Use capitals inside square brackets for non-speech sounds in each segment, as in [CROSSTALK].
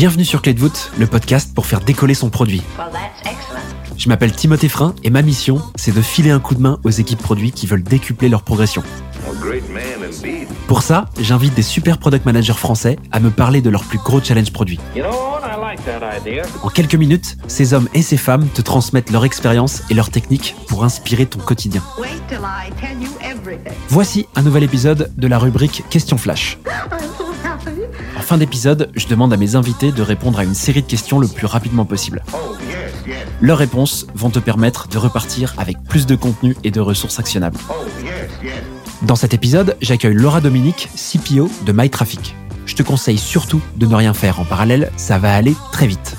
Bienvenue sur Clé de voûte, le podcast pour faire décoller son produit. Je m'appelle Timothée Frein et ma mission, c'est de filer un coup de main aux équipes produits qui veulent décupler leur progression. Pour ça, j'invite des super product managers français à me parler de leurs plus gros challenges produits. En quelques minutes, ces hommes et ces femmes te transmettent leur expérience et leurs techniques pour inspirer ton quotidien. Voici un nouvel épisode de la rubrique Question Flash. [GASPS] En fin d'épisode, je demande à mes invités de répondre à une série de questions le plus rapidement possible. Leurs réponses vont te permettre de repartir avec plus de contenu et de ressources actionnables. Dans cet épisode, j'accueille Laura Dominique, CPO de MyTraffic. Je te conseille surtout de ne rien faire en parallèle, ça va aller très vite.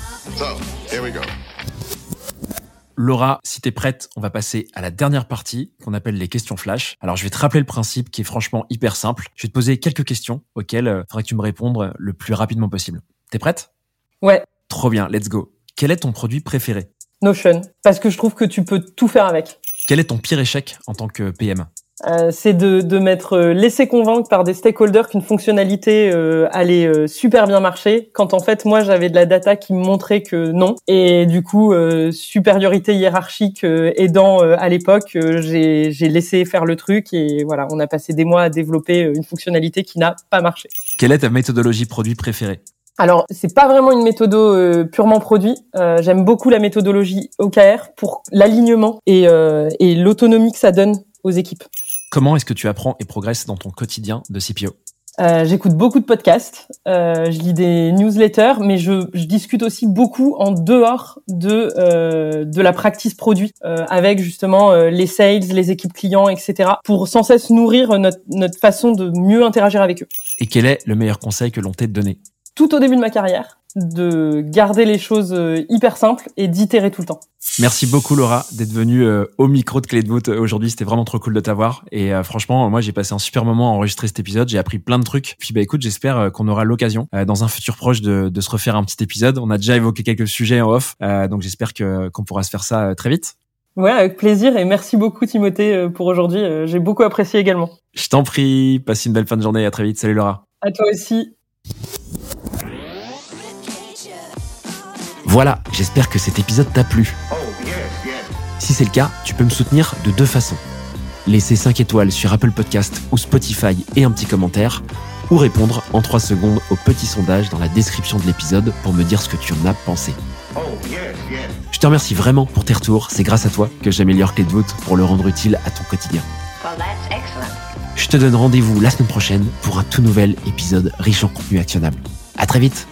Laura, si t'es prête, on va passer à la dernière partie qu'on appelle les questions flash. Alors je vais te rappeler le principe qui est franchement hyper simple. Je vais te poser quelques questions auxquelles il euh, faudrait que tu me répondes le plus rapidement possible. T'es prête? Ouais. Trop bien, let's go. Quel est ton produit préféré? Notion, parce que je trouve que tu peux tout faire avec. Quel est ton pire échec en tant que PM euh, c'est de, de m'être euh, laissé convaincre par des stakeholders qu'une fonctionnalité euh, allait euh, super bien marcher, quand en fait moi j'avais de la data qui me montrait que non. Et du coup, supériorité hiérarchique aidant à l'époque, j'ai laissé faire le truc et voilà, on a passé des mois à développer une fonctionnalité qui n'a pas marché. Quelle est ta méthodologie produit préférée? Alors, c'est pas vraiment une méthode purement produit. J'aime beaucoup la méthodologie OKR pour l'alignement et, et l'autonomie que ça donne aux équipes. Comment est-ce que tu apprends et progresses dans ton quotidien de CPO euh, J'écoute beaucoup de podcasts, euh, je lis des newsletters, mais je, je, discute aussi beaucoup en dehors de euh, de la practice produit avec justement les sales, les équipes clients, etc. pour sans cesse nourrir notre, notre façon de mieux interagir avec eux. Et quel est le meilleur conseil que l'on t'ait donné? Tout au début de ma carrière, de garder les choses euh, hyper simples et d'itérer tout le temps. Merci beaucoup Laura d'être venue euh, au micro de Clé de voûte aujourd'hui. C'était vraiment trop cool de t'avoir. Et euh, franchement, moi j'ai passé un super moment à enregistrer cet épisode. J'ai appris plein de trucs. Puis bah écoute, j'espère qu'on aura l'occasion dans un futur proche de, de, se refaire un petit épisode. On a déjà évoqué quelques sujets en off, donc j'espère que qu'on pourra se faire ça très vite. Ouais, avec plaisir et merci beaucoup Timothée pour aujourd'hui. J'ai beaucoup apprécié également. Je t'en prie. Passe une belle fin de journée. À très vite. Salut Laura. À toi aussi. Voilà, j'espère que cet épisode t'a plu. Si c'est le cas, tu peux me soutenir de deux façons. Laisser 5 étoiles sur Apple Podcast ou Spotify et un petit commentaire, ou répondre en 3 secondes au petit sondage dans la description de l'épisode pour me dire ce que tu en as pensé. Je te remercie vraiment pour tes retours, c'est grâce à toi que j'améliore Clé de voûte pour le rendre utile à ton quotidien. Je te donne rendez-vous la semaine prochaine pour un tout nouvel épisode riche en contenu actionnable. À très vite